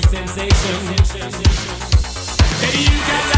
It right down, take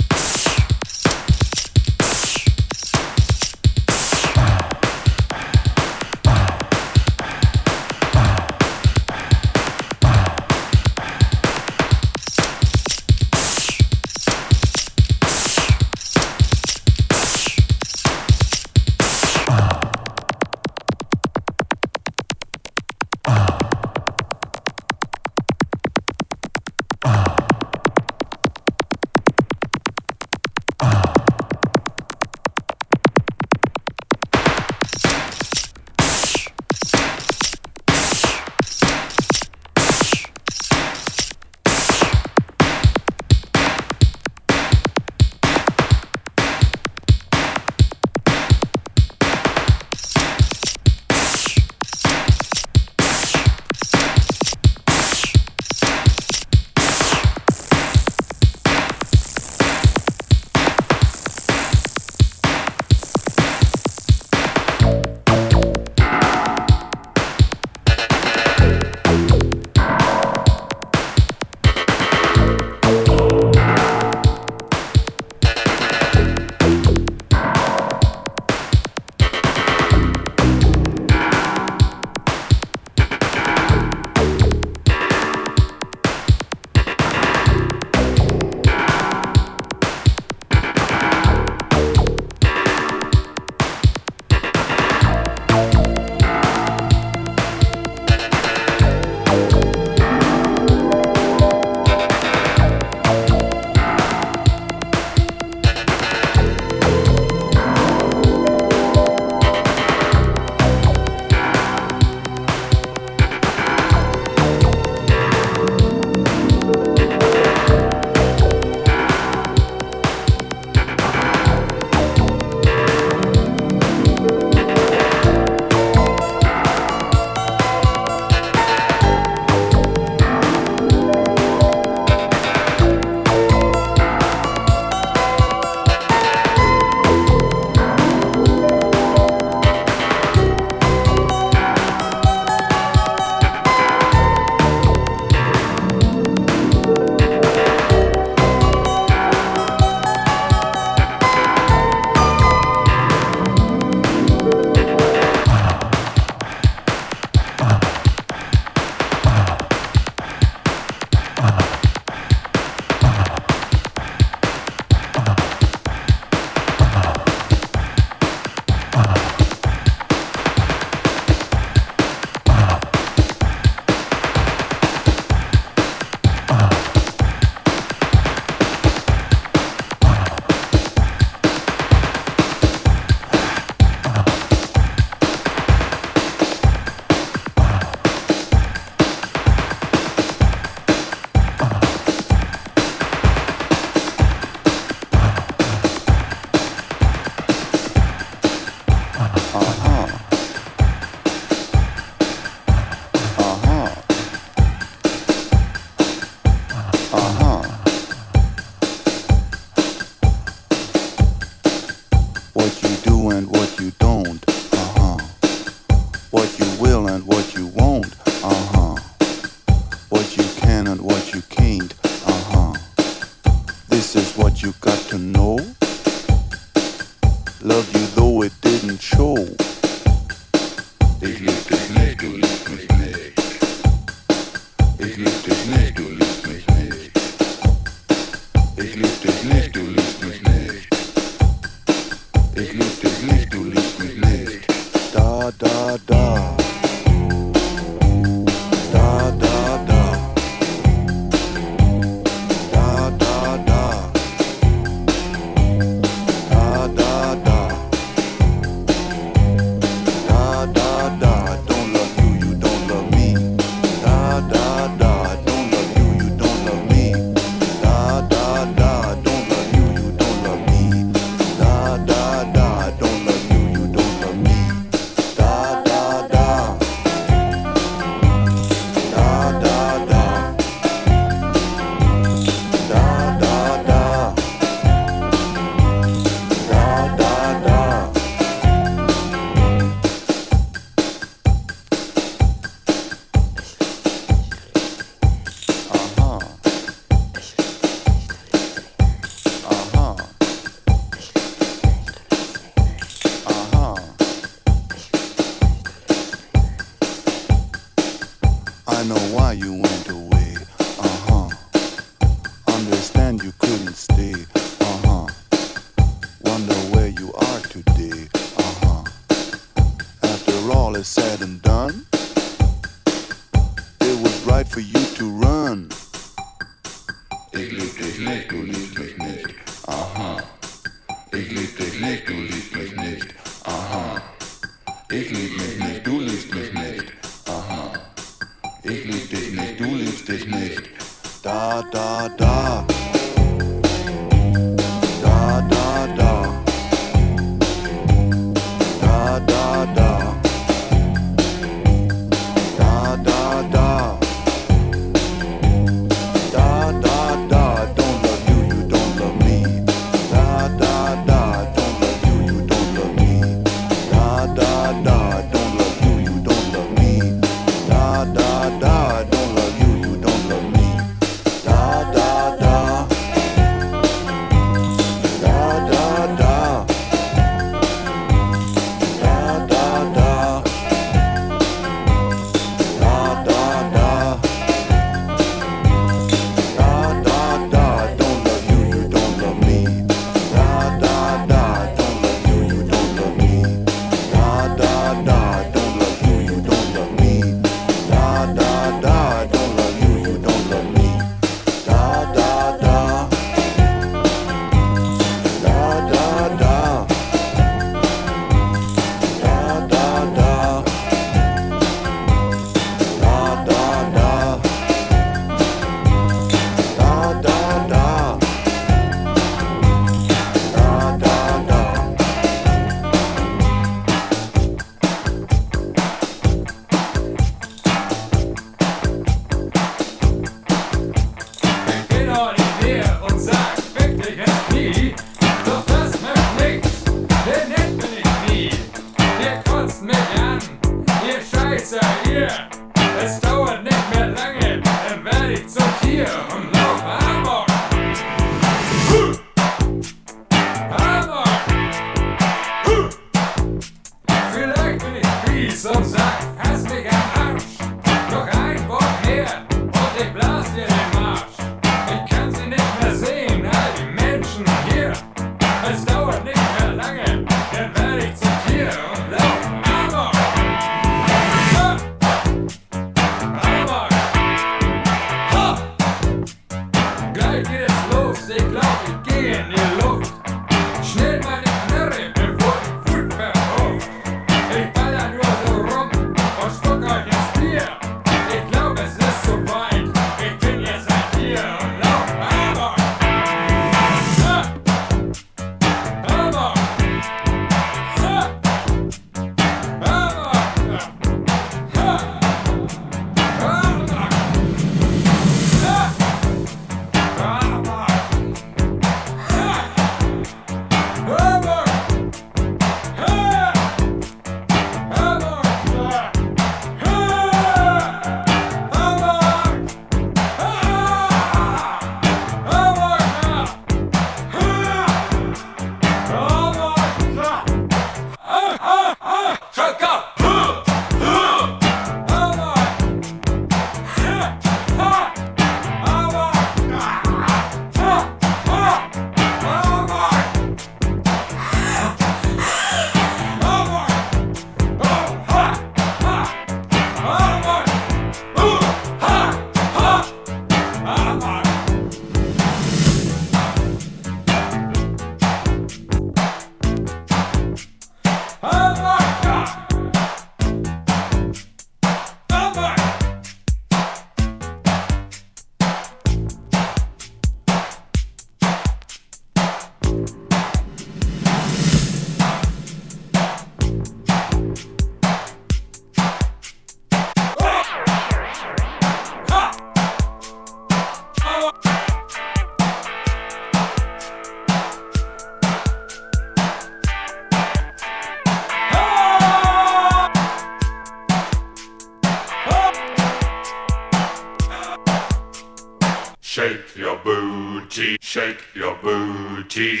Shake your booty, shake your booty.